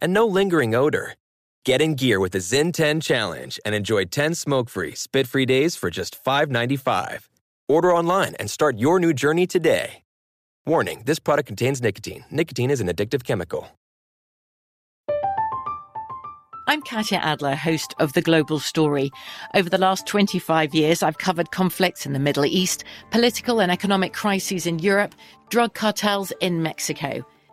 and no lingering odor. Get in gear with the Zyn 10 Challenge and enjoy 10 smoke free, spit free days for just $5.95. Order online and start your new journey today. Warning this product contains nicotine. Nicotine is an addictive chemical. I'm Katya Adler, host of The Global Story. Over the last 25 years, I've covered conflicts in the Middle East, political and economic crises in Europe, drug cartels in Mexico.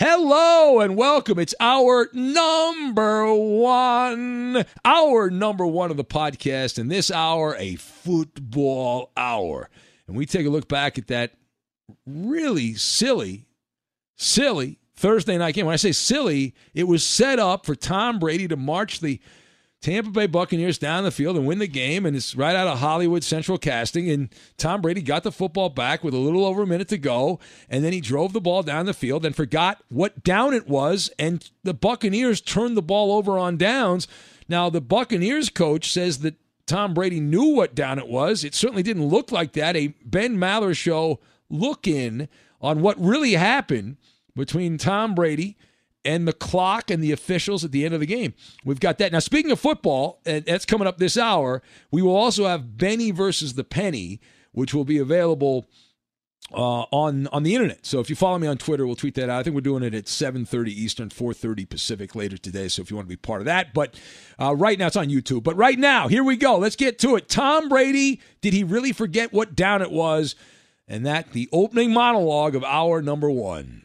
Hello and welcome. It's hour number one, hour number one of the podcast, and this hour, a football hour. And we take a look back at that really silly, silly Thursday night game. When I say silly, it was set up for Tom Brady to march the Tampa Bay Buccaneers down the field and win the game, and it's right out of Hollywood Central Casting. And Tom Brady got the football back with a little over a minute to go, and then he drove the ball down the field and forgot what down it was, and the Buccaneers turned the ball over on downs. Now, the Buccaneers coach says that Tom Brady knew what down it was. It certainly didn't look like that. A Ben Maller show look in on what really happened between Tom Brady and the clock and the officials at the end of the game. We've got that. Now, speaking of football, that's coming up this hour, we will also have Benny versus the Penny, which will be available uh, on on the internet. So if you follow me on Twitter, we'll tweet that out. I think we're doing it at 7:30 Eastern, 4:30 Pacific later today. So if you want to be part of that, but uh, right now it's on YouTube. But right now, here we go. Let's get to it. Tom Brady, did he really forget what down it was? And that the opening monologue of hour number one.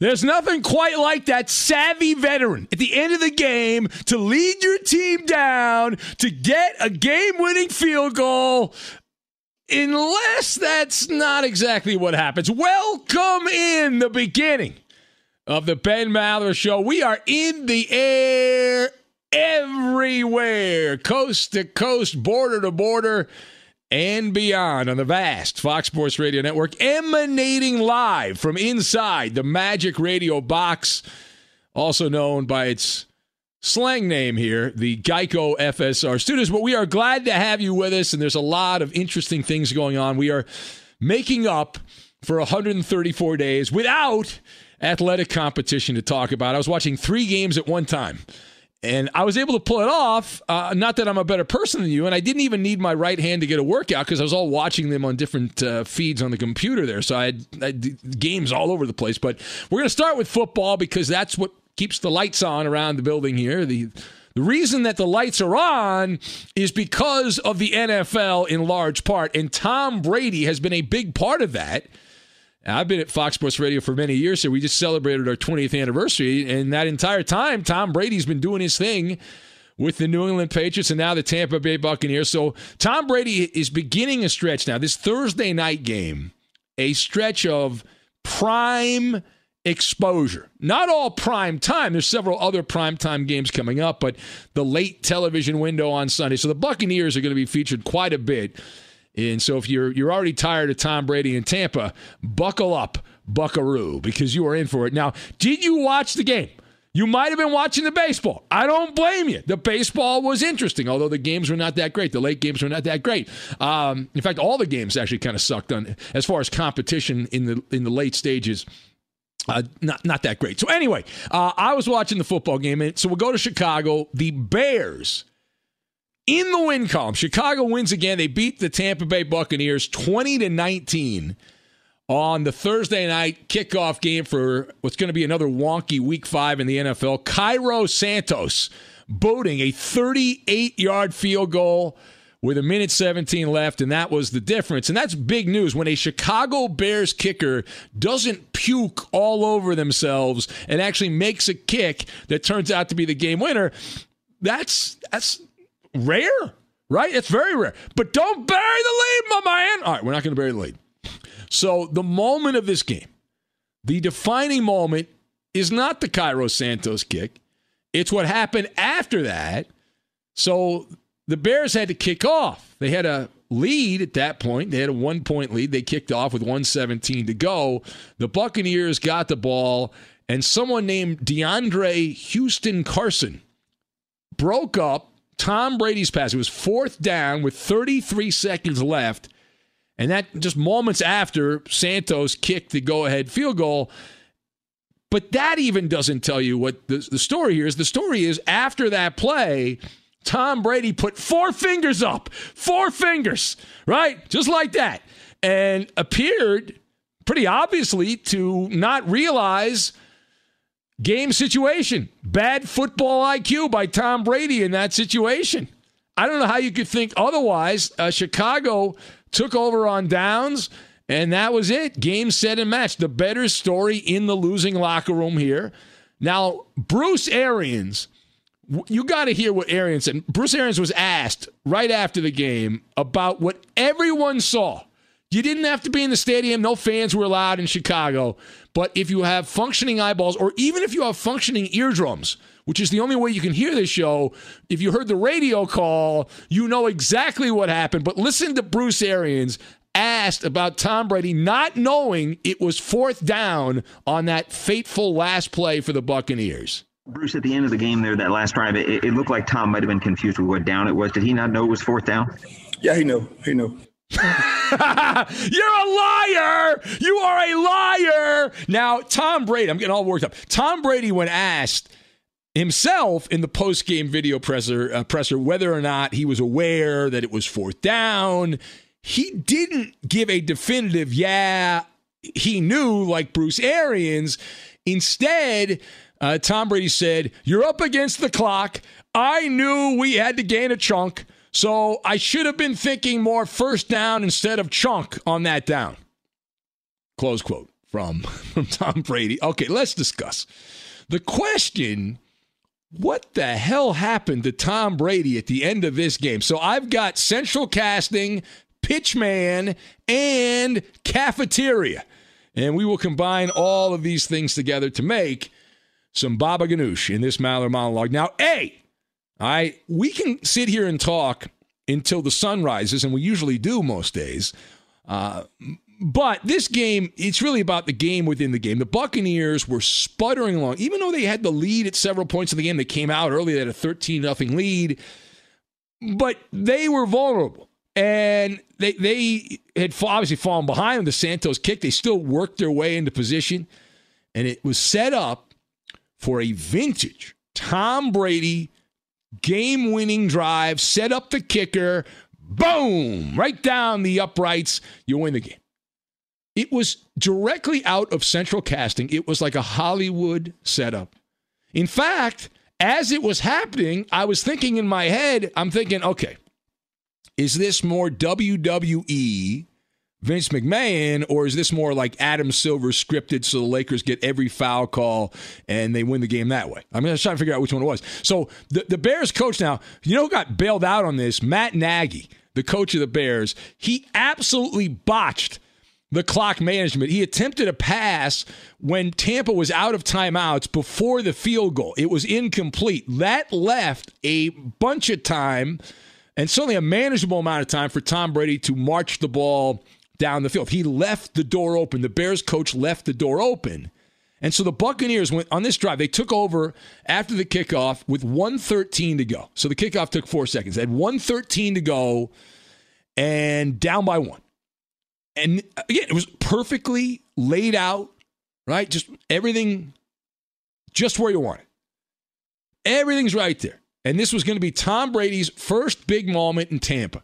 There's nothing quite like that savvy veteran at the end of the game to lead your team down to get a game winning field goal. Unless that's not exactly what happens. Welcome in the beginning of the Ben Maller Show. We are in the air everywhere, coast to coast, border to border, and beyond on the vast Fox Sports Radio Network, emanating live from inside the Magic Radio Box, also known by its slang name here, the Geico FSR Studios. But we are glad to have you with us, and there's a lot of interesting things going on. We are making up for 134 days without athletic competition to talk about. I was watching three games at one time. And I was able to pull it off. Uh, not that I'm a better person than you, and I didn't even need my right hand to get a workout because I was all watching them on different uh, feeds on the computer there. So I had, I had games all over the place. But we're going to start with football because that's what keeps the lights on around the building here. The the reason that the lights are on is because of the NFL in large part, and Tom Brady has been a big part of that. I've been at Fox Sports Radio for many years, so we just celebrated our 20th anniversary, and that entire time, Tom Brady's been doing his thing with the New England Patriots and now the Tampa Bay Buccaneers. So Tom Brady is beginning a stretch now. This Thursday night game, a stretch of prime exposure. Not all prime time. There's several other prime time games coming up, but the late television window on Sunday. So the Buccaneers are going to be featured quite a bit. And so if you're you're already tired of Tom Brady in Tampa, buckle up, Buckaroo, because you are in for it. Now, did you watch the game? You might have been watching the baseball. I don't blame you. The baseball was interesting, although the games were not that great. The late games were not that great. Um, in fact, all the games actually kind of sucked on as far as competition in the in the late stages. Uh, not not that great. So anyway, uh, I was watching the football game, and so we'll go to Chicago. The Bears in the win column. Chicago wins again. They beat the Tampa Bay Buccaneers twenty to nineteen on the Thursday night kickoff game for what's going to be another wonky Week Five in the NFL. Cairo Santos boating a thirty-eight yard field goal with a minute 17 left, and that was the difference. And that's big news when a Chicago Bears kicker doesn't puke all over themselves and actually makes a kick that turns out to be the game winner. That's that's rare, right? It's very rare. But don't bury the lead, my man. All right, we're not going to bury the lead. So the moment of this game, the defining moment is not the Cairo Santos kick. It's what happened after that. So the Bears had to kick off. They had a lead at that point. They had a one point lead. They kicked off with 117 to go. The Buccaneers got the ball, and someone named DeAndre Houston Carson broke up Tom Brady's pass. It was fourth down with 33 seconds left. And that just moments after Santos kicked the go ahead field goal. But that even doesn't tell you what the, the story here is. The story is after that play, Tom Brady put four fingers up, four fingers, right? Just like that. And appeared pretty obviously to not realize game situation. Bad football IQ by Tom Brady in that situation. I don't know how you could think otherwise. Uh, Chicago took over on downs, and that was it. Game, set, and match. The better story in the losing locker room here. Now, Bruce Arians you got to hear what Arians said. Bruce Arians was asked right after the game about what everyone saw. You didn't have to be in the stadium. No fans were allowed in Chicago. But if you have functioning eyeballs, or even if you have functioning eardrums, which is the only way you can hear this show, if you heard the radio call, you know exactly what happened. But listen to Bruce Arians asked about Tom Brady not knowing it was fourth down on that fateful last play for the Buccaneers. Bruce, at the end of the game there, that last drive, it, it looked like Tom might have been confused with what down it was. Did he not know it was fourth down? Yeah, he knew. He knew. You're a liar. You are a liar. Now, Tom Brady, I'm getting all worked up. Tom Brady, when asked himself in the post game video presser, uh, presser whether or not he was aware that it was fourth down, he didn't give a definitive, yeah, he knew, like Bruce Arians. Instead, uh, Tom Brady said, You're up against the clock. I knew we had to gain a chunk, so I should have been thinking more first down instead of chunk on that down. Close quote from, from Tom Brady. Okay, let's discuss. The question what the hell happened to Tom Brady at the end of this game? So I've got central casting, pitchman, and cafeteria. And we will combine all of these things together to make some Baba Ganoush in this Maller monologue. Now, A, All right. We can sit here and talk until the sun rises, and we usually do most days. Uh, but this game, it's really about the game within the game. The Buccaneers were sputtering along, even though they had the lead at several points in the game. They came out early, they had a 13 nothing lead, but they were vulnerable. And they they had obviously fallen behind on the Santos kick. They still worked their way into position, and it was set up for a vintage Tom Brady game winning drive. Set up the kicker, boom, right down the uprights. You win the game. It was directly out of central casting. It was like a Hollywood setup. In fact, as it was happening, I was thinking in my head, I'm thinking, okay, is this more WWE Vince McMahon, or is this more like Adam Silver scripted so the Lakers get every foul call and they win the game that way? I mean, I was trying to figure out which one it was. So the, the Bears coach now, you know who got bailed out on this? Matt Nagy, the coach of the Bears. He absolutely botched the clock management. He attempted a pass when Tampa was out of timeouts before the field goal. It was incomplete. That left a bunch of time and certainly a manageable amount of time for Tom Brady to march the ball down the field. He left the door open. The Bears coach left the door open. And so the Buccaneers went on this drive. They took over after the kickoff with 113 to go. So the kickoff took four seconds. They had 113 to go and down by one. And uh, again, it was perfectly laid out, right? Just everything just where you want it. Everything's right there. And this was going to be Tom Brady's first big moment in Tampa.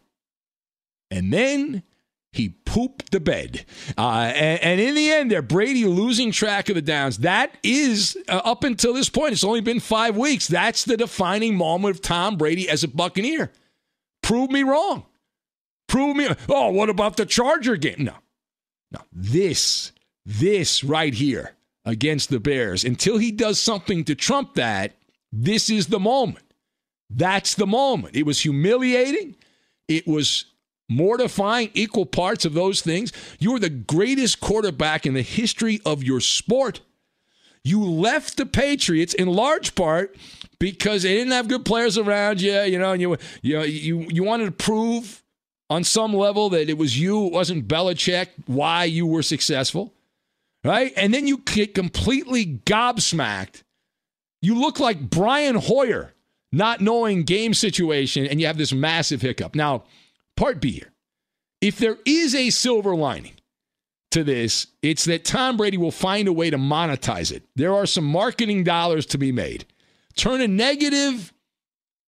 And then he pooped the bed. Uh, and, and, in the end, there, Brady losing track of the downs. That is, uh, up until this point, it's only been five weeks. That's the defining moment of Tom Brady as a Buccaneer. Prove me wrong. Prove me. Oh, what about the Charger game? No. No. This, this right here against the Bears, until he does something to trump that, this is the moment. That's the moment. It was humiliating. It was mortifying, equal parts of those things. You were the greatest quarterback in the history of your sport. You left the Patriots in large part because they didn't have good players around you, you know, and you you you you wanted to prove on some level that it was you, it wasn't Belichick, why you were successful. Right? And then you get completely gobsmacked. You look like Brian Hoyer not knowing game situation, and you have this massive hiccup. Now, part B here. If there is a silver lining to this, it's that Tom Brady will find a way to monetize it. There are some marketing dollars to be made. Turn a negative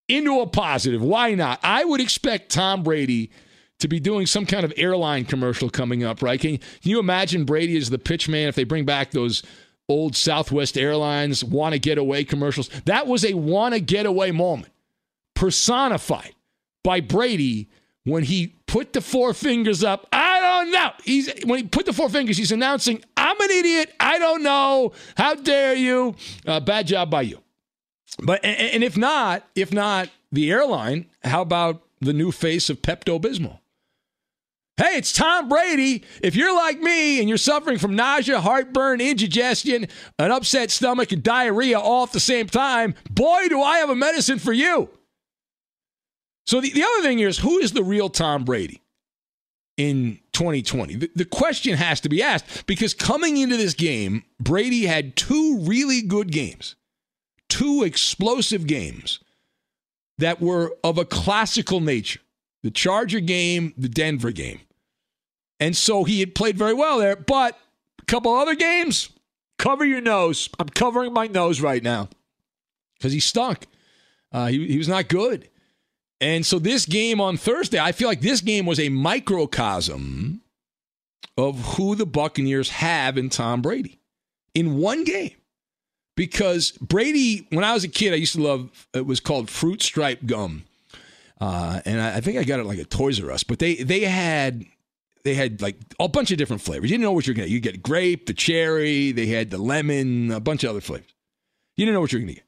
into a positive. Why not? I would expect Tom Brady to be doing some kind of airline commercial coming up, right? Can, you imagine Brady as the pitch man if they bring back those old Southwest Airlines want to get away commercials. That was a want to get away moment personified by Brady when he put the four fingers up. I don't know. He's when he put the four fingers, he's announcing, "I'm an idiot. I don't know. How dare you? Uh, bad job by you." But and, and if not, if not the airline, how about the new face of Pepto Bismol? Hey, it's Tom Brady. If you're like me and you're suffering from nausea, heartburn, indigestion, an upset stomach, and diarrhea all at the same time, boy, do I have a medicine for you. So the, the other thing is who is the real Tom Brady in 2020? The, the question has to be asked because coming into this game, Brady had two really good games, two explosive games that were of a classical nature the Charger game, the Denver game. And so he had played very well there, but a couple other games, cover your nose. I'm covering my nose right now because he stunk. Uh, he, he was not good. And so this game on Thursday, I feel like this game was a microcosm of who the Buccaneers have in Tom Brady in one game. Because Brady, when I was a kid, I used to love it was called fruit stripe gum. Uh, and I, I, think I got it like a Toys R Us, but they they had they had like a bunch of different flavors. You didn't know what you're gonna get. You get grape, the cherry, they had the lemon, a bunch of other flavors. You didn't know what you're gonna get.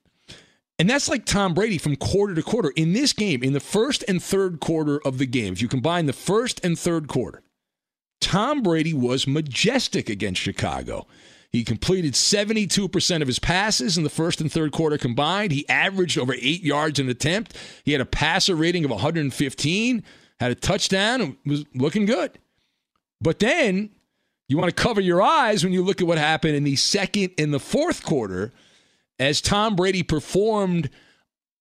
And that's like Tom Brady from quarter to quarter. In this game, in the first and third quarter of the game, if you combine the first and third quarter, Tom Brady was majestic against Chicago. He completed 72% of his passes in the first and third quarter combined. He averaged over eight yards an attempt. He had a passer rating of 115, had a touchdown, and was looking good. But then you want to cover your eyes when you look at what happened in the second and the fourth quarter as Tom Brady performed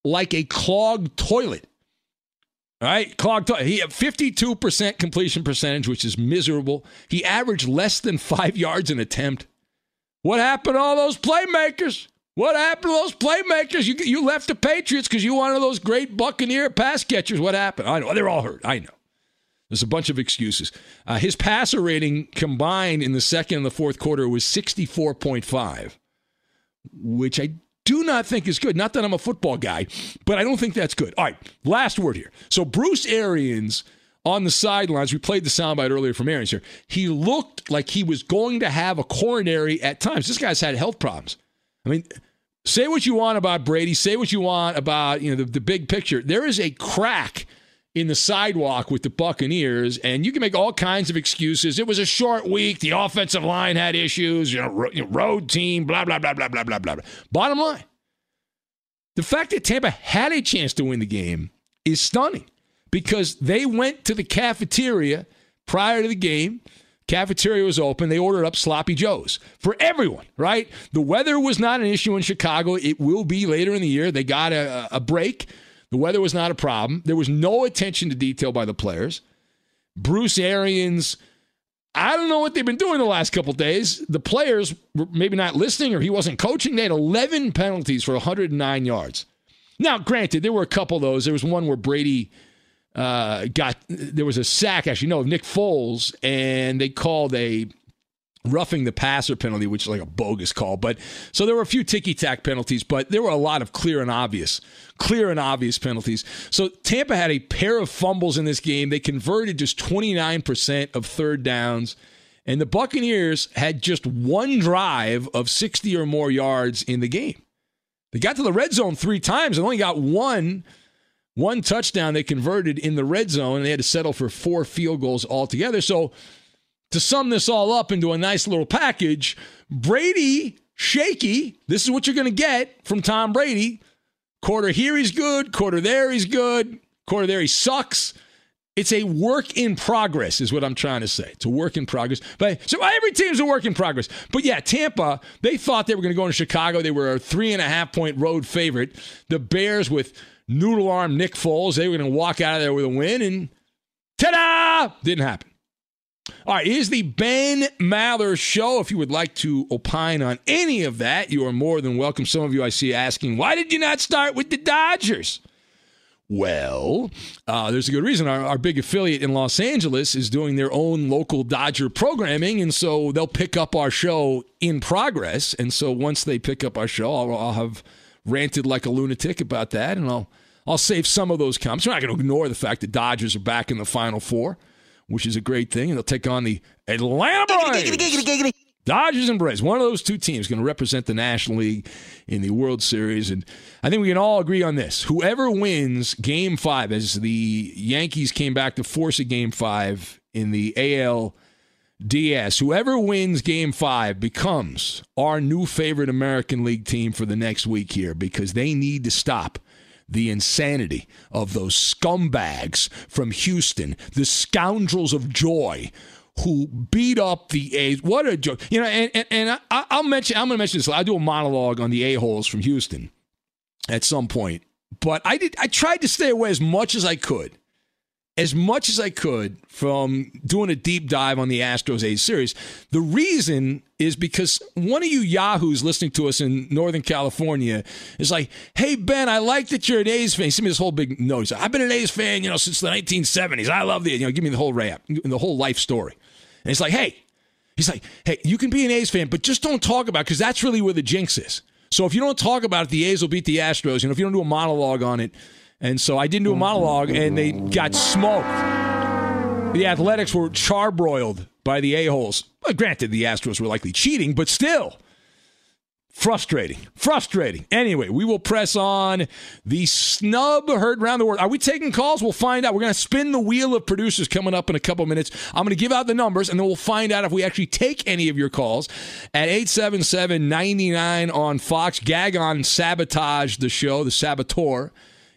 like a clogged toilet. All right, clogged toilet. He had 52% completion percentage, which is miserable. He averaged less than five yards an attempt. What happened to all those playmakers? What happened to those playmakers? You, you left the Patriots because you wanted those great Buccaneer pass catchers. What happened? I know. They're all hurt. I know. There's a bunch of excuses. Uh, his passer rating combined in the second and the fourth quarter was 64.5, which I do not think is good. Not that I'm a football guy, but I don't think that's good. All right, last word here. So Bruce Arians on the sidelines, we played the soundbite earlier from Arians here. He looked like he was going to have a coronary at times. This guy's had health problems. I mean, say what you want about Brady, say what you want about you know the, the big picture. There is a crack in the sidewalk with the Buccaneers, and you can make all kinds of excuses. It was a short week. The offensive line had issues. You know, road team. Blah blah blah blah blah blah blah. Bottom line, the fact that Tampa had a chance to win the game is stunning because they went to the cafeteria prior to the game. Cafeteria was open. They ordered up sloppy joes for everyone, right? The weather was not an issue in Chicago. It will be later in the year. They got a, a break. The weather was not a problem. There was no attention to detail by the players. Bruce Arians, I don't know what they've been doing the last couple days. The players were maybe not listening or he wasn't coaching. They had 11 penalties for 109 yards. Now, granted, there were a couple of those. There was one where Brady uh, got, there was a sack, actually, no, Nick Foles, and they called a roughing the passer penalty, which is like a bogus call. But so there were a few ticky tack penalties, but there were a lot of clear and obvious, clear and obvious penalties. So Tampa had a pair of fumbles in this game. They converted just 29% of third downs. And the Buccaneers had just one drive of 60 or more yards in the game. They got to the red zone three times and only got one one touchdown they converted in the red zone and they had to settle for four field goals altogether. So to sum this all up into a nice little package, Brady shaky. This is what you're going to get from Tom Brady. Quarter here he's good, quarter there he's good, quarter there he sucks. It's a work in progress, is what I'm trying to say. It's a work in progress. But so every team's a work in progress. But yeah, Tampa, they thought they were going to go into Chicago. They were a three and a half point road favorite. The Bears with noodle arm Nick Foles, they were going to walk out of there with a win, and ta-da! Didn't happen. All right, here's the Ben Maller Show. If you would like to opine on any of that, you are more than welcome. Some of you I see asking, why did you not start with the Dodgers? Well, uh, there's a good reason. Our, our, big affiliate in Los Angeles is doing their own local Dodger programming, and so they'll pick up our show in progress. And so once they pick up our show, I'll, I'll have ranted like a lunatic about that, and I'll I'll save some of those comments. We're not going to ignore the fact that Dodgers are back in the Final Four, which is a great thing, and they'll take on the Atlanta Braves. Dodgers and Braves, one of those two teams going to represent the National League in the World Series. And I think we can all agree on this. Whoever wins game five, as the Yankees came back to force a game five in the ALDS, whoever wins game five becomes our new favorite American League team for the next week here because they need to stop the insanity of those scumbags from Houston, the scoundrels of joy who beat up the A's. What a joke. You know, and, and, and I, will mention, I'm going to mention this. I'll do a monologue on the A-holes from Houston at some point. But I did, I tried to stay away as much as I could, as much as I could from doing a deep dive on the Astros A's series. The reason is because one of you yahoos listening to us in Northern California is like, "Hey Ben, I like that you're an A's fan." He sent me this whole big note. I've been an A's fan, you know, since the 1970s. I love the, you know, give me the whole rap, the whole life story. And it's like, hey, he's like, hey, you can be an A's fan, but just don't talk about because that's really where the jinx is. So if you don't talk about it, the A's will beat the Astros. You know, if you don't do a monologue on it. And so I didn't do a monologue, and they got smoked. The Athletics were charbroiled by the A-holes. Well, granted, the Astros were likely cheating, but still. Frustrating. Frustrating. Anyway, we will press on. The snub heard around the world. Are we taking calls? We'll find out. We're going to spin the wheel of producers coming up in a couple minutes. I'm going to give out the numbers and then we'll find out if we actually take any of your calls at 877 99 on Fox. Gag on sabotage the show, the saboteur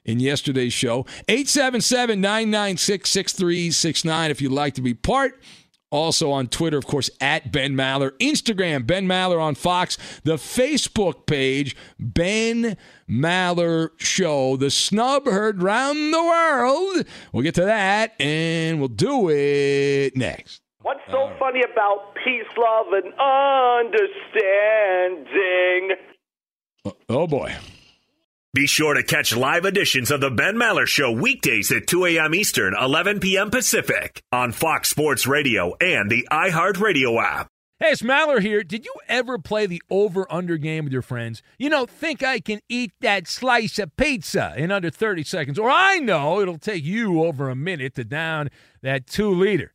in yesterday's show. 877 996 6369 if you'd like to be part. Also on Twitter, of course, at Ben Maller. Instagram, Ben Maller on Fox. The Facebook page, Ben Maller Show. The snub heard round the world. We'll get to that and we'll do it next. What's so funny about peace, love, and understanding? Oh, oh boy. Be sure to catch live editions of the Ben Maller Show weekdays at 2 a.m. Eastern, 11 p.m. Pacific on Fox Sports Radio and the iHeartRadio app. Hey, it's Maller here. Did you ever play the over under game with your friends? You know, think I can eat that slice of pizza in under 30 seconds, or I know it'll take you over a minute to down that two liter.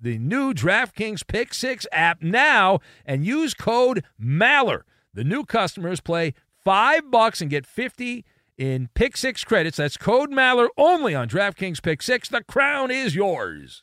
the new DraftKings Pick Six app now and use code MALLER. The new customers play five bucks and get 50 in Pick Six credits. That's code Maller only on DraftKings Pick Six. The crown is yours.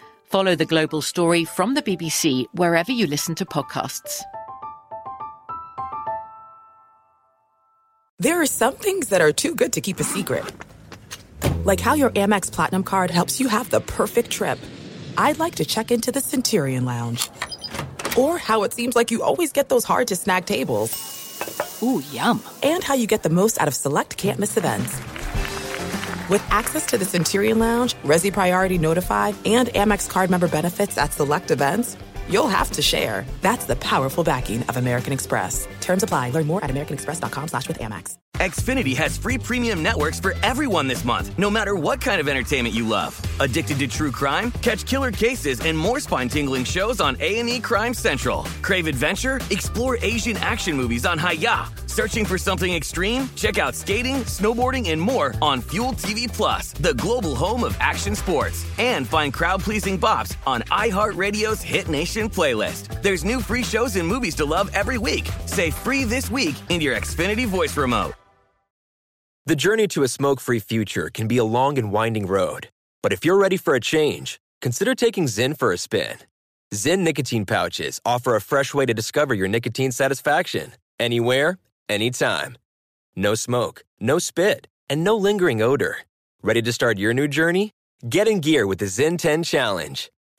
Follow the global story from the BBC wherever you listen to podcasts. There are some things that are too good to keep a secret. Like how your Amex Platinum card helps you have the perfect trip. I'd like to check into the Centurion Lounge. Or how it seems like you always get those hard to snag tables. Ooh, yum. And how you get the most out of select can't miss events. With access to the Centurion Lounge, Resy Priority Notified, and Amex card member benefits at select events, you'll have to share. That's the powerful backing of American Express. Terms apply. Learn more at americanexpress.com slash with Amex. Xfinity has free premium networks for everyone this month, no matter what kind of entertainment you love. Addicted to true crime? Catch killer cases and more spine-tingling shows on A&E Crime Central. Crave adventure? Explore Asian action movies on Hi-YAH. Searching for something extreme? Check out skating, snowboarding, and more on Fuel TV Plus, the global home of action sports. And find crowd-pleasing bops on iHeartRadio's Hit Nation playlist. There's new free shows and movies to love every week. Say free this week in your Xfinity voice remote. The journey to a smoke free future can be a long and winding road. But if you're ready for a change, consider taking Zyn for a spin. Zyn nicotine pouches offer a fresh way to discover your nicotine satisfaction anywhere, anytime. No smoke, no spit, and no lingering odor. Ready to start your new journey? Get in gear with the Zyn 10 Challenge.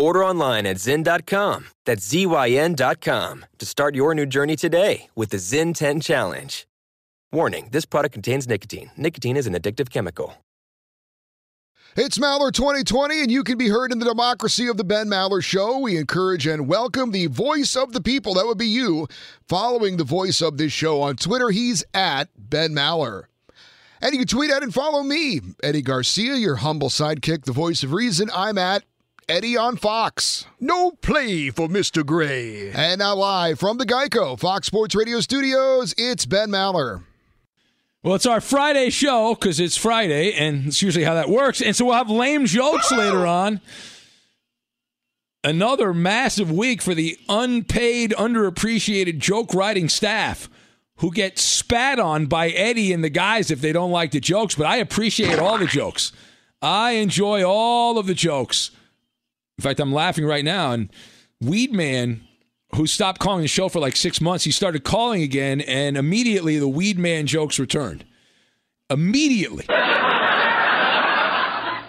Order online at Zyn.com, that's Z-Y-N.com, to start your new journey today with the Zyn 10 Challenge. Warning, this product contains nicotine. Nicotine is an addictive chemical. It's Maller 2020, and you can be heard in the democracy of the Ben Maller Show. We encourage and welcome the voice of the people. That would be you. Following the voice of this show on Twitter, he's at Ben Maller. And you can tweet at and follow me, Eddie Garcia, your humble sidekick, the voice of reason. I'm at Eddie on Fox. No play for Mr. Gray. And now live from the Geico Fox Sports Radio studios, it's Ben Maller. Well, it's our Friday show because it's Friday, and it's usually how that works. And so we'll have lame jokes later on. Another massive week for the unpaid, underappreciated joke writing staff who get spat on by Eddie and the guys if they don't like the jokes. But I appreciate all the jokes. I enjoy all of the jokes. In fact, I'm laughing right now. And Weedman who stopped calling the show for like six months, he started calling again, and immediately the Weed Man jokes returned. Immediately.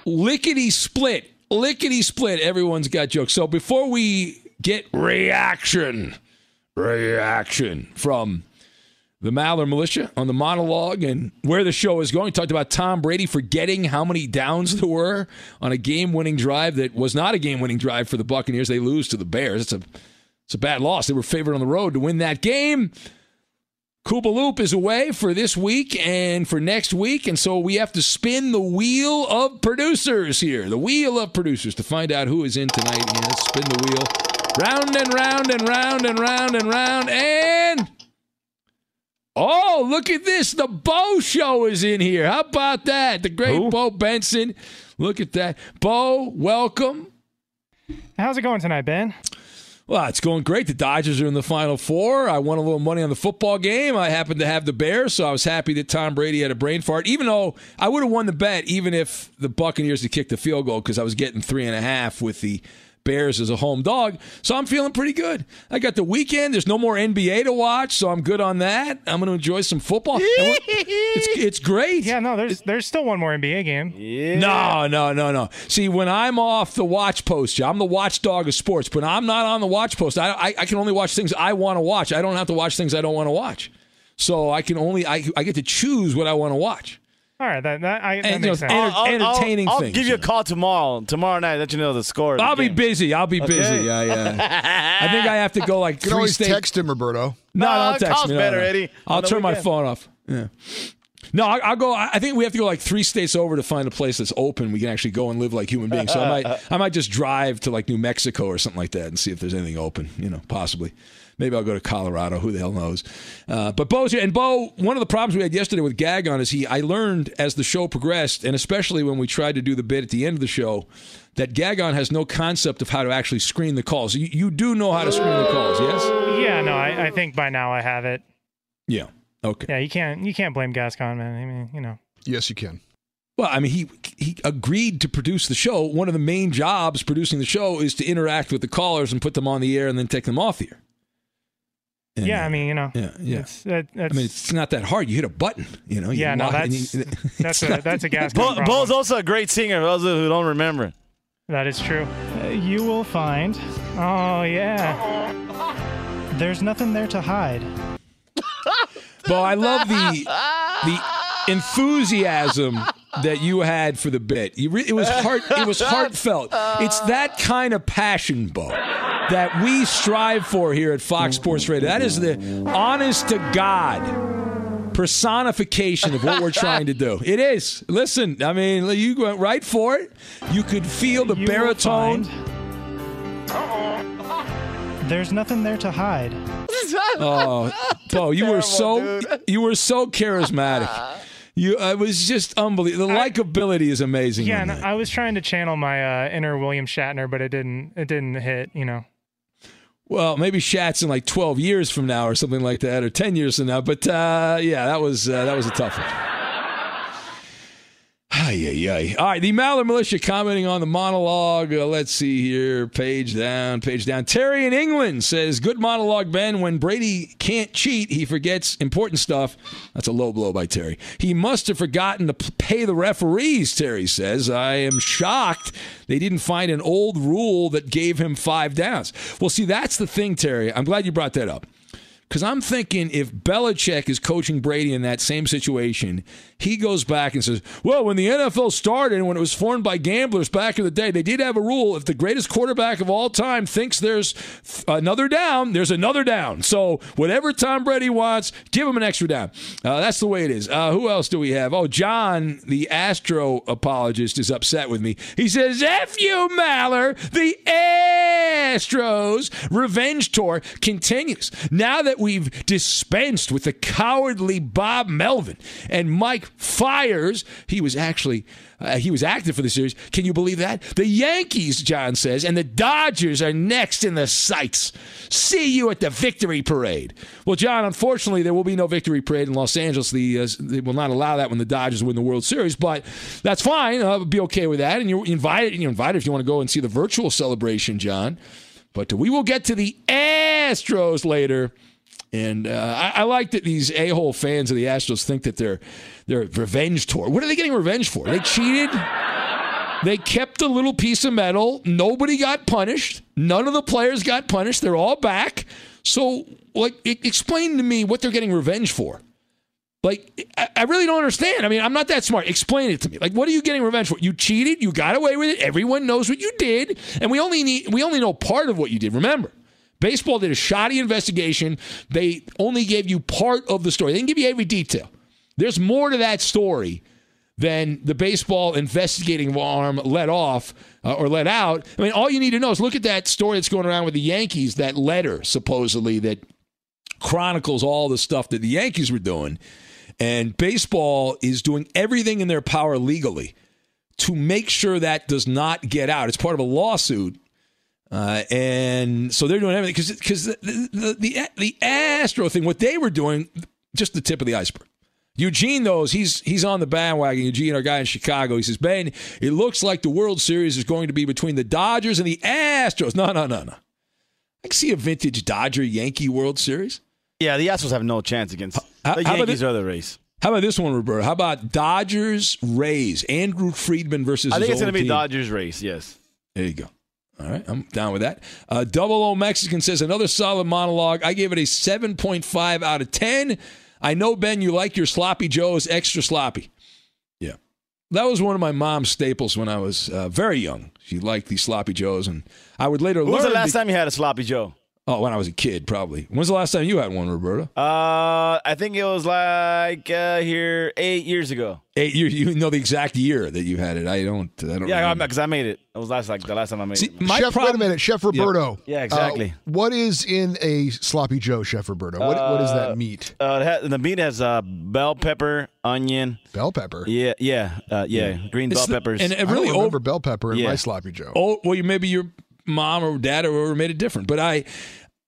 Lickety split. Lickety split. Everyone's got jokes. So before we get reaction, reaction from the Maller Militia on the monologue and where the show is going. Talked about Tom Brady forgetting how many downs there were on a game-winning drive that was not a game-winning drive for the Buccaneers. They lose to the Bears. It's a it's a bad loss. They were favored on the road to win that game. Koopa Loop is away for this week and for next week, and so we have to spin the wheel of producers here. The wheel of producers to find out who is in tonight. Yeah, spin the wheel. Round and round and round and round and round and Oh, look at this. The Bo Show is in here. How about that? The great Who? Bo Benson. Look at that. Bo, welcome. How's it going tonight, Ben? Well, it's going great. The Dodgers are in the Final Four. I won a little money on the football game. I happened to have the Bears, so I was happy that Tom Brady had a brain fart. Even though I would have won the bet, even if the Buccaneers had kicked the field goal, because I was getting three and a half with the Bears as a home dog. So I'm feeling pretty good. I got the weekend. There's no more NBA to watch, so I'm good on that. I'm going to enjoy some football. it's, it's great. Yeah, no, there's there's still one more NBA game. Yeah. No, no, no, no. See, when I'm off the watch post, I'm the watchdog of sports, but I'm not on the watch post. I, I, I can only watch things I want to watch. I don't have to watch things I don't want to watch. So I can only I, I get to choose what I want to watch. All right, that, that, I, that And, makes you know, sense. enter- I'll, entertaining I'll, I'll give you a call tomorrow. Tomorrow night, let you know the score. I'll be game. busy. I'll be Okay. busy. Yeah, yeah. I think I have to go like You can three always states. text him, Roberto. No, No, don't text call's me. No, better, no. Eddie, I'll turn my weekend. phone off. Yeah. No, I, I'll go. I I think we have to go like three states over to find a place that's open. We can actually go and live like human beings. So I might, I might just drive to like New Mexico or something like that and see if there's anything open. You know, possibly. Maybe I'll go to Colorado. Who the hell knows? Uh, but Bo's here, and Bo. One of the problems we had yesterday with Gag on is he. I learned as the show progressed, and especially when we tried to do the bit at the end of the show, that Gagon has no concept of how to actually screen the calls. You, you do know how to screen the calls, yes? yeah, no, I, I think by now I have it. Yeah. Okay. Yeah, you can't you can't blame Gascon, man. I mean, you know. Yes, you can. Well, I mean, he he agreed to produce the show. One of the main jobs producing the show is to interact with the callers and put them on the air and then take them off the air. And, yeah, I mean, you know. Yeah, yeah. That, that's, I mean, it's not that hard. You hit a button, you know. you yeah, no, that's you- that's a that's a Gascon Bo. Bo's also a great singer. For those who don't remember. That is true. Uh, you will find. Oh yeah. There's nothing there to hide. Bo, I love the the enthusiasm that you had for the bit. You re- it was heart it was heartfelt. It's that kind of passion, Bo, that we strive for here at Fox Sports Radio. That is the honest to God personification of what we're trying to do. It is. Listen, I mean, you went right for it. You could feel the You baritone. There's nothing there to hide. Oh, Bo, you were so you were so charismatic. You, it was just unbelievable. The likability is amazing. Yeah, and. I was trying to channel my uh, inner William Shatner, but it didn't. It didn't hit. You know. Well, maybe Shat's in like 12 years from now or something like that, or 10 years from now. But uh, yeah, that was uh, that was a tough one. Ay, ay, ay. All right, the Maller Militia commenting on the monologue. Uh, let's see here. Page down, page down. Terry in England says, Good monologue, Ben. When Brady can't cheat, he forgets important stuff. That's a low blow by Terry. He must have forgotten to pay the referees, Terry says. I am shocked they didn't find an old rule that gave him five downs. Well, see, that's the thing, Terry. I'm glad you brought that up Because I'm thinking if Belichick is coaching Brady in that same situation, he goes back and says, Well, when the NFL started and when it was formed by gamblers back in the day, they did have a rule if the greatest quarterback of all time thinks there's another down, there's another down. So whatever Tom Brady wants, give him an extra down. Uh, that's the way it is. Uh, who else do we have? Oh, John, the Astro apologist, is upset with me. He says, F you, Maller. The Astros revenge tour continues. Now that we've dispensed with the cowardly Bob Melvin and Mike Fires, he was actually uh, he was active for the series. Can you believe that? The Yankees, John says, and the Dodgers are next in the sights. See you at the victory parade. Well, John, unfortunately, there will be no victory parade in Los Angeles. The, uh, they will not allow that when the Dodgers win the World Series, but that's fine. I'll be okay with that. And you're invited. You're invited if you want to go and see the virtual celebration, John. But we will get to the Astros later. And uh, I, I, like that these a-hole fans of the Astros think that they're they're revenge tour. What are they getting revenge for? They cheated. They kept a little piece of metal. Nobody got punished. None of the players got punished. They're all back. So, like, explain to me what they're getting revenge for. Like, I really don't understand. I mean, I'm not that smart. Explain it to me. Like, what are you getting revenge for? You cheated. You got away with it. Everyone knows what you did, and we only need we only know part of what you did. Remember, Baseball did a shoddy investigation. They only gave you part of the story. They didn't give you every detail. There's more to that story than the baseball investigating arm let off uh, or let out. I mean, all you need to know is look at that story that's going around with the Yankees, that letter supposedly that chronicles all the stuff that the Yankees were doing. And baseball is doing everything in their power legally to make sure that does not get out. It's part of a lawsuit uh, and so they're doing everything because because the, the, the the Astro thing, what they were doing, just the tip of the iceberg. Eugene knows he's he's on the bandwagon. Eugene, our guy in Chicago, he says, Ben, it looks like the World Series is going to be between the Dodgers and the Astros. No, no, no, no. I can see a vintage Dodger Yankee World Series. Yeah, the Astros have no chance against how, the Yankees. Are the race. How about this one, Roberto? How about Dodgers Rays? Andrew Friedman versus. I think it's going to be team. Dodgers Rays. Yes. There you go. All right, I'm down with that. Uh, Double O Mexican says another solid monologue. I gave it a 7.5 out of 10. I know Ben, you like your sloppy joes extra sloppy. Yeah, that was one of my mom's staples when I was uh, very young. She liked these sloppy joes, and I would later when was the last time you had a sloppy joe? Oh, when I was a kid, probably. When's the last time you had one, Roberto? Uh, I think it was like uh, here eight years ago. Eight years. You know the exact year that you had it. I don't. I don't. Yeah, because I made it. It was last like the last time I made See, it. Chef, wait a minute, Chef Roberto. Yeah, yeah exactly. Uh, what is in a sloppy Joe, Chef Roberto? What, uh, what is that meat? Uh, has, the meat has uh, bell pepper, onion, bell pepper. Yeah, yeah, uh, yeah, yeah. green it's bell peppers. And it really I don't remember bell pepper in yeah. my sloppy Joe. Oh, well, maybe your mom or dad or whoever made it different, but I.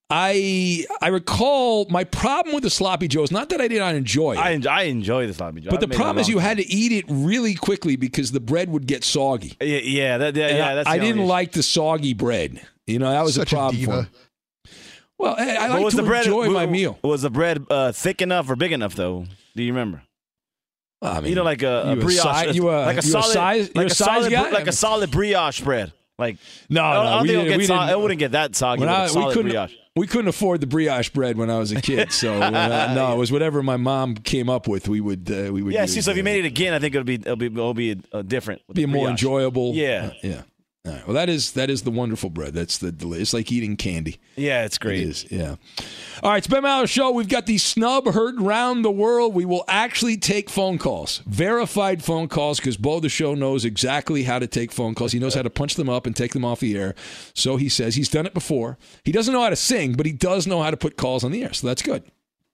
I I recall my problem with the sloppy joe is not that I did not enjoy it. I, enjoy, I enjoy the sloppy joe, but the problem is you had to eat it really quickly because the bread would get soggy. Yeah, yeah, that, yeah, yeah that's I, I didn't like the soggy bread. You know that was Such a problem a for me. Well, I, I like was to the bread, enjoy was, my meal. Was the bread uh, thick enough or big enough though? Do you remember? I mean, you know, like a, a brioche, a, you a, like a you solid, a size, like a, size solid, guy? like a solid brioche bread. Like no, no, I don't we think it'll get so, it wouldn't get that soggy. I, we couldn't, brioche. we couldn't afford the brioche bread when I was a kid, so uh, no, it was whatever my mom came up with. We would uh, we would. Yeah, use, see, so if you made it again, I think it'll be it'll be it'll be uh, different. be more enjoyable. Yeah, Uh, yeah. All right. Well, that is that is the wonderful bread. That's the deli- it's like eating candy. Yeah, it's great. It is. Yeah. All right, it's Ben Maller Show. We've got the snub heard round the world. We will actually take phone calls, verified phone calls, because Bo the show knows exactly how to take phone calls. He knows how to punch them up and take them off the air. So he says he's done it before. He doesn't know how to sing, but he does know how to put calls on the air. So that's good.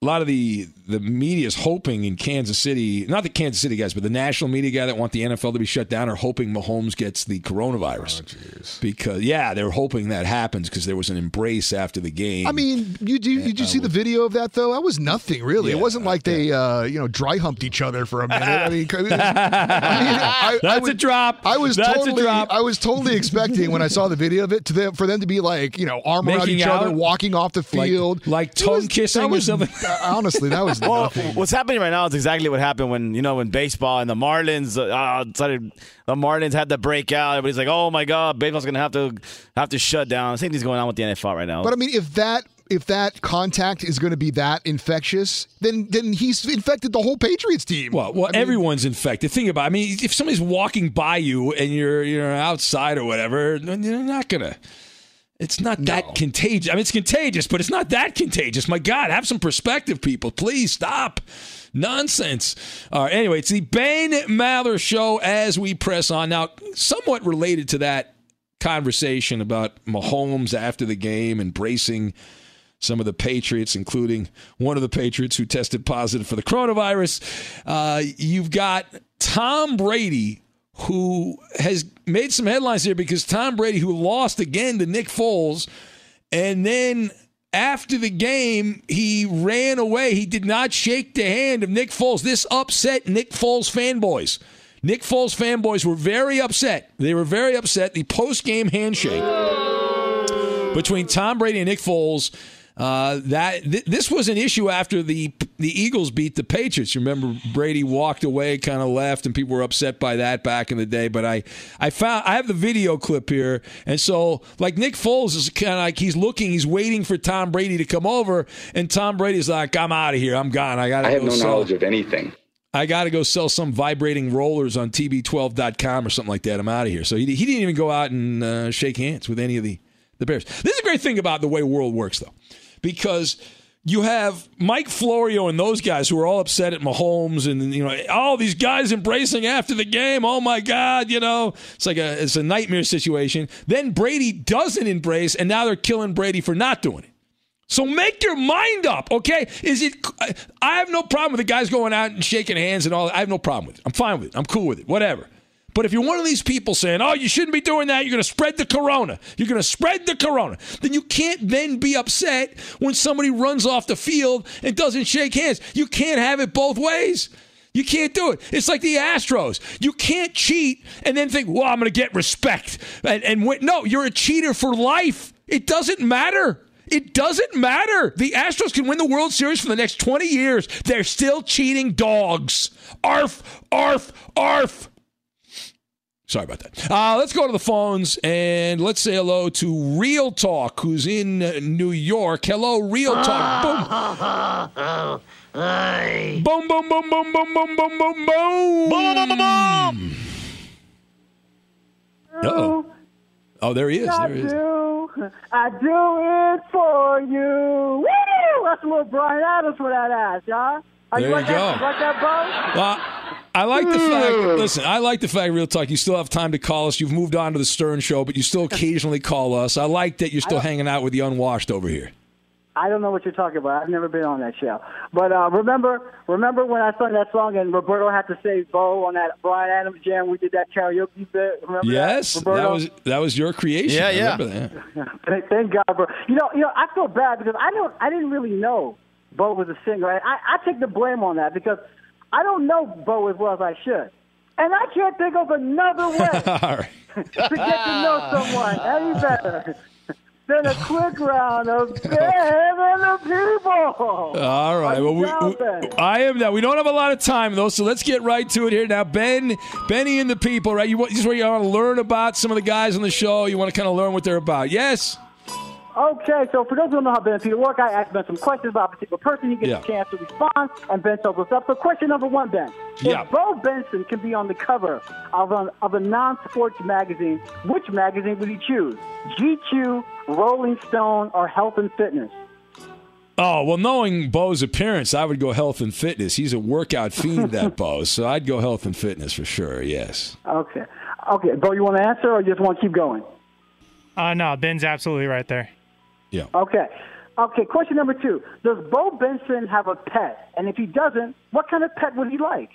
A lot of the the media is hoping in Kansas City, not the Kansas City guys, but the national media guy that want the NFL to be shut down are hoping Mahomes gets the coronavirus. Oh, because yeah, they're hoping that happens because there was an embrace after the game. I mean, you do, you, did you see the video of that though? That was nothing really. Yeah, it wasn't like they, uh, you know, dry humped each other for a minute. I mean, was- I mean, I, That's I a would- drop. I was That's a totally, drop. I was totally expecting when I saw the video of it to them for them to be like, you know, arm around Making each other, walking off the field, like It tongue was- kissing that or something? honestly, that was Well, nothing. what's happening right now is exactly what happened when you know when baseball and the Marlins uh, decided the Marlins had to break out. Everybody's like, "Oh my God, baseball's gonna have to have to shut down." Same thing's going on with the NFL right now. But I mean, if that if that contact is going to be that infectious, then then he's infected the whole Patriots team. Well, well, everyone's infected. Think about. It. I mean, if somebody's walking by you and you're you're outside or whatever, you're not gonna. It's not that contagious. I mean, it's contagious, but it's not that contagious. My God, have some perspective, people. Please stop. Nonsense. All right, anyway, it's the Ben Maller Show as we press on. Now, somewhat related to that conversation about Mahomes after the game embracing some of the Patriots, including one of the Patriots who tested positive for the coronavirus. Uh, you've got Tom Brady who has made some headlines here because Tom Brady, who lost again to Nick Foles, and then after the game, he ran away. He did not shake the hand of Nick Foles. This upset Nick Foles fanboys. Nick Foles fanboys were very upset. They were very upset. The post game handshake between Tom Brady and Nick Foles uh, that th- this was an issue after the the Eagles beat the Patriots. You remember Brady walked away, kind of left, and people were upset by that back in the day. But I I found I have the video clip here, and so like Nick Foles is kind of like he's looking, he's waiting for Tom Brady to come over, and Tom Brady's like, "I'm out of here, I'm gone. I got. I have no sell. knowledge of anything." I got to go sell some vibrating rollers on TB12.com or something like that. I'm out of here. So he, he didn't even go out and uh, shake hands with any of the, the Bears. This is a great thing about the way world works, though because you have Mike Florio and those guys who are all upset at Mahomes and you know all these guys embracing after the game. Oh my God, you know it's like a it's a nightmare situation. Then Brady doesn't embrace, and now they're killing Brady for not doing it. So make your mind up, okay? Is it? I have no problem with the guys going out and shaking hands and all. I have no problem with it. I'm fine with it. I'm cool with it. Whatever. But if you're one of these people saying, oh, you shouldn't be doing that, you're going to spread the corona, you're going to spread the corona, then you can't then be upset when somebody runs off the field and doesn't shake hands. You can't have it both ways. You can't do it. It's like the Astros. You can't cheat and then think, well, I'm going to get respect. And, and wait. no, you're a cheater for life. It doesn't matter. It doesn't matter. The Astros can win the World Series for the next 20 years. They're still cheating dogs. Arf, arf, arf. Sorry about that. Uh, let's go to the phones and let's say hello to Real Talk, who's in uh, New York. Hello, Real Talk. Boom. Boom, boom, boom, boom, boom, boom, boom, boom, boom. Boom, boom, boom, boom. Uh-oh. Oh, there he is. I There he is. do. I do it for you. Woo! That's a little Bryan Adams for that ass, y'all. Are There you you like go. that? Like that, bro? Well, I like the fact. Listen, I like the fact, real talk. You still have time to call us. You've moved on to the Stern Show, but you still occasionally call us. I like that you're still hanging out with the unwashed over here. I don't know what you're talking about. I've never been on that show. But uh, remember, remember when I sung that song and Roberto had to say "Bo" on that Bryan Adams jam? We did that karaoke bit. Remember Yes, that, that was that was your creation. Yeah, I yeah. remember that. Thank, thank God, bro. You know, you know, I feel bad because I don't, I didn't really know Bo was a singer. I, I take the blame on that because I don't know Bo as well as I should, and I can't think of another way to get to know someone any better than a quick round of Ben and the people. All right. Well, we, we- I am that. We don't have a lot of time though, so let's get right to it here now. Ben, Benny, and the people. Right? You this is where you want to learn about some of the guys on the show. You want to kind of learn what they're about. Yes. Okay, so for those who don't know how Ben and Peter work, I ask Ben some questions about a particular person. He gets Yeah. a chance to respond, and Ben tells up. So, question number one, Ben. Yeah. If Bo Benson can be on the cover of a, of a non sports magazine, which magazine would he choose? GQ, Rolling Stone, or Health and Fitness? Oh well, knowing Bo's appearance, I would go health and fitness. He's a workout fiend, that Bo. So I'd go health and fitness for sure. Yes. Okay. Okay, Bo, you want to answer, or you just want to keep going? Uh, no, Ben's absolutely right there. Yeah. Okay. Okay, question number two. Does Bo Benson have a pet? And if he doesn't, what kind of pet would he like?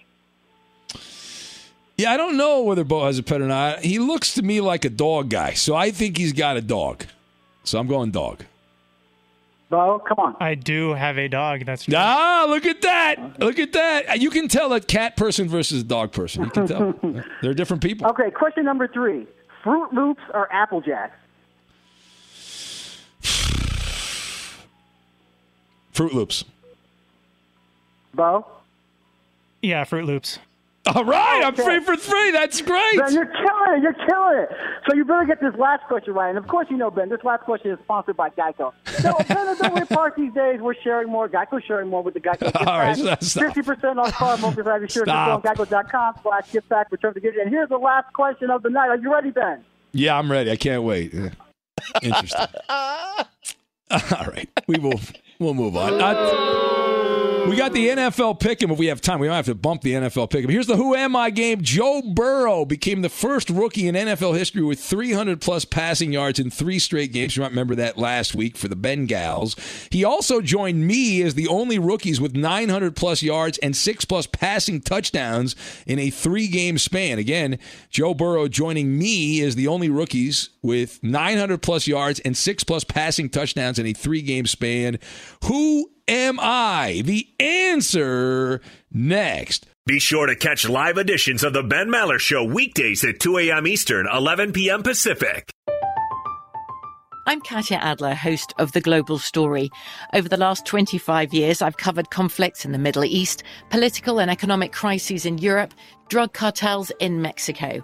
Yeah, I don't know whether Bo has a pet or not. He looks to me like a dog guy, so I think he's got a dog. So I'm going dog. Bo, come on. I do have a dog. That's true. Ah, look at that! Look at that! You can tell a cat person versus a dog person. You can tell they're different people. Okay, question number three. Froot Loops or Apple Jacks? Froot Loops. Bo? Yeah, Froot Loops. All right, I'm free for three. That's great. Ben, you're killing it. You're killing it. So you better get this last question right. And of course, you know, Ben, this last question is sponsored by Geico. No, no, don't worry. Parts these days we're sharing more. Geico's sharing more with the Geico gift All right, pack. stop. Fifty percent off car multi Have you sure to go on Stop. Geico.com slash gift pack return to gift. And here's the last question of the night. Are you ready, Ben? Yeah, I'm ready. I can't wait. Interesting. All right, we will we'll move on. Uh, we got the NFL pick'em. If we have time, we might have to bump the NFL pick'em. Here's the Who Am I game. Joe Burrow became the first rookie in NFL history with 300 plus passing yards in three straight games. You might remember that last week for the Bengals. He also joined me as the only rookies with 900 plus yards and six plus passing touchdowns in a three game span. Again, Joe Burrow joining me as the only rookies with 900 plus yards and six plus passing touchdowns in a three game span. Who am I? The answer next. Be sure to catch live editions of the Ben Maller Show weekdays at 2 a.m. Eastern, 11 p.m. Pacific. I'm Katya Adler, host of The Global Story. Over the last 25 years, I've covered conflicts in the Middle East, political and economic crises in Europe, drug cartels in Mexico.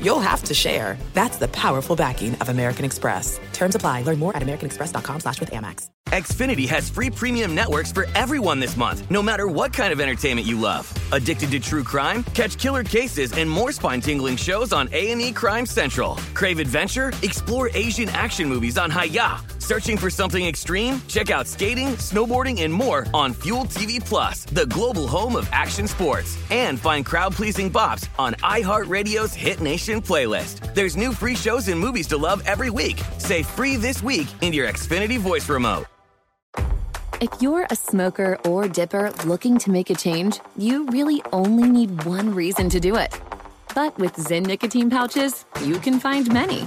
you'll have to share. That's the powerful backing of American Express. Terms apply. Learn more at americanexpress.com slash with Amex. Xfinity has free premium networks for everyone this month, no matter what kind of entertainment you love. Addicted to true crime? Catch killer cases and more spine-tingling shows on A&E Crime Central. Crave adventure? Explore Asian action movies on Hi-YAH. Searching for something extreme? Check out skating, snowboarding, and more on Fuel TV Plus, the global home of action sports. And find crowd-pleasing bops on iHeartRadio's Hit Nation playlist. There's new free shows and movies to love every week. Say free this week in your Xfinity voice remote. If you're a smoker or dipper looking to make a change, you really only need one reason to do it. But with Zyn nicotine pouches, you can find many.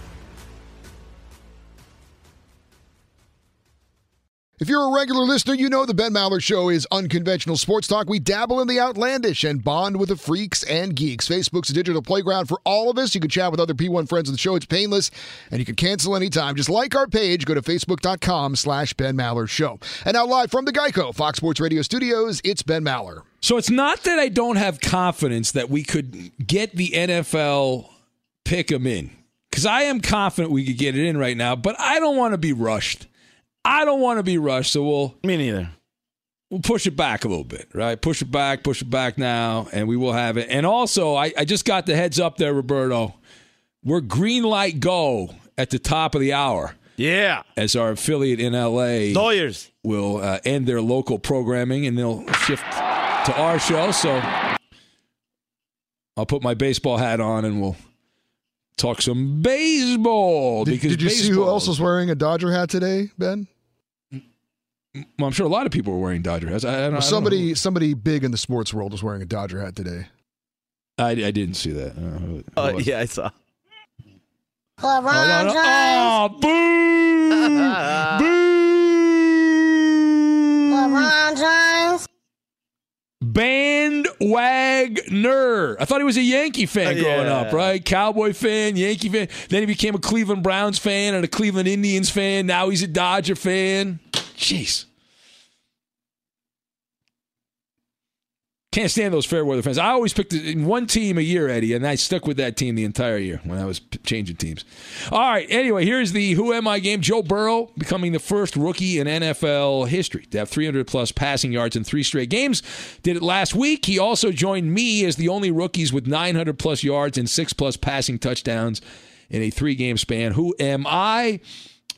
If you're a regular listener, you know the Ben Maller Show is unconventional sports talk. We dabble in the outlandish and bond with the freaks and geeks. Facebook's a digital playground for all of us. You can chat with other P1 friends of the show. It's painless, and you can cancel anytime. Just like our page. Go to facebook.com slash Ben Maller Show. And now live from the Geico Fox Sports Radio studios, it's Ben Maller. So it's not that I don't have confidence that we could get the NFL pick them in, because I am confident we could get it in right now, but I don't want to be rushed. I don't want to be rushed, so we'll. Me neither. we'll push it back a little bit, right? Push it back, push it back now, and we will have it. And also, I, I just got the heads up there, Roberto. We're green light go at the top of the hour. Yeah. As our affiliate in LA Lawyers will uh, end their local programming and they'll shift to our show. So I'll put my baseball hat on and we'll talk some baseball. Did, because did you see who else was wearing a Dodger hat today, Ben? Well, I'm sure a lot of people were wearing Dodger hats. I, I don't, I don't know. somebody, somebody big in the sports world was wearing a Dodger hat today. I, I didn't see that. I don't who- who Oh, uh, yeah, I saw. LeBron Oh, boo! LeBron Bandwagner. I thought he was a Yankee fan Uh, growing up, right? Cowboy fan, Yankee fan. Then he became a Cleveland Browns fan and a Cleveland Indians fan. Now he's a Dodger fan. Jeez. Can't stand those fair weather fans. I always picked one team a year, Eddie, and I stuck with that team the entire year when I was changing teams. All right. Anyway, here's the Who Am I game. Joe Burrow becoming the first rookie in NFL history to have 300 plus passing yards in three straight games. Did it last week. He also joined me as the only rookies with 900 plus yards and six plus passing touchdowns in a three game span. Who am I?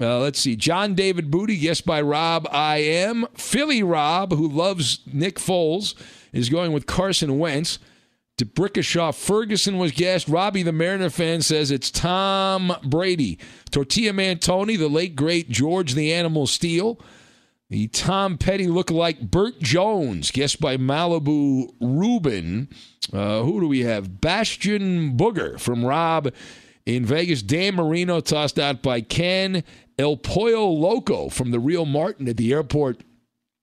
Uh, let's see. John David Booty, guessed by Rob I am. Philly Rob, who loves Nick Foles, is going with Carson Wentz. D'Brickashaw Ferguson was guessed. Robbie the Mariner fan says it's Tom Brady. Tortilla Man Tony, the late great George the Animal Steele. The Tom Petty look lookalike Bert Jones, guessed by Malibu Rubin. Uh, who do we have? Bastion Booger from Rob in Vegas. Dan Marino tossed out by Ken. El Pollo Loco from the Real Martin at the airport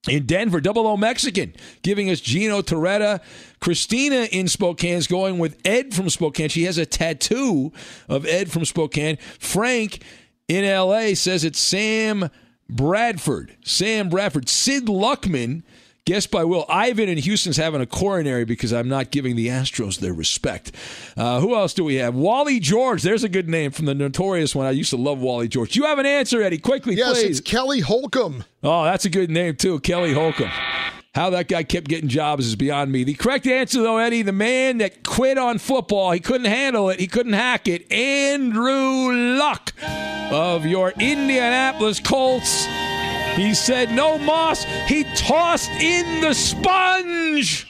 in Denver, Double O Mexican, giving us Gino Torretta. Christina in Spokane's going with Ed from Spokane. She has a tattoo of Ed from Spokane. Frank in LA says it's Sam Bradford. Sam Bradford. Sid Luckman, guessed by Will. Ivan in Houston's having a coronary because I'm not giving the Astros their respect. Uh, who else do we have? Wally George. There's a good name from the notorious one. I used to love Wally George. You have an answer, Eddie. Quickly, Yes, please. Yes, it's Kelly Holcomb. Oh, that's a good name too, Kelly Holcomb. How that guy kept getting jobs is beyond me. The correct answer, though, Eddie, the man that quit on football, he couldn't handle it, he couldn't hack it. Andrew Luck of your Indianapolis Colts. He said no moss. He tossed in the sponge.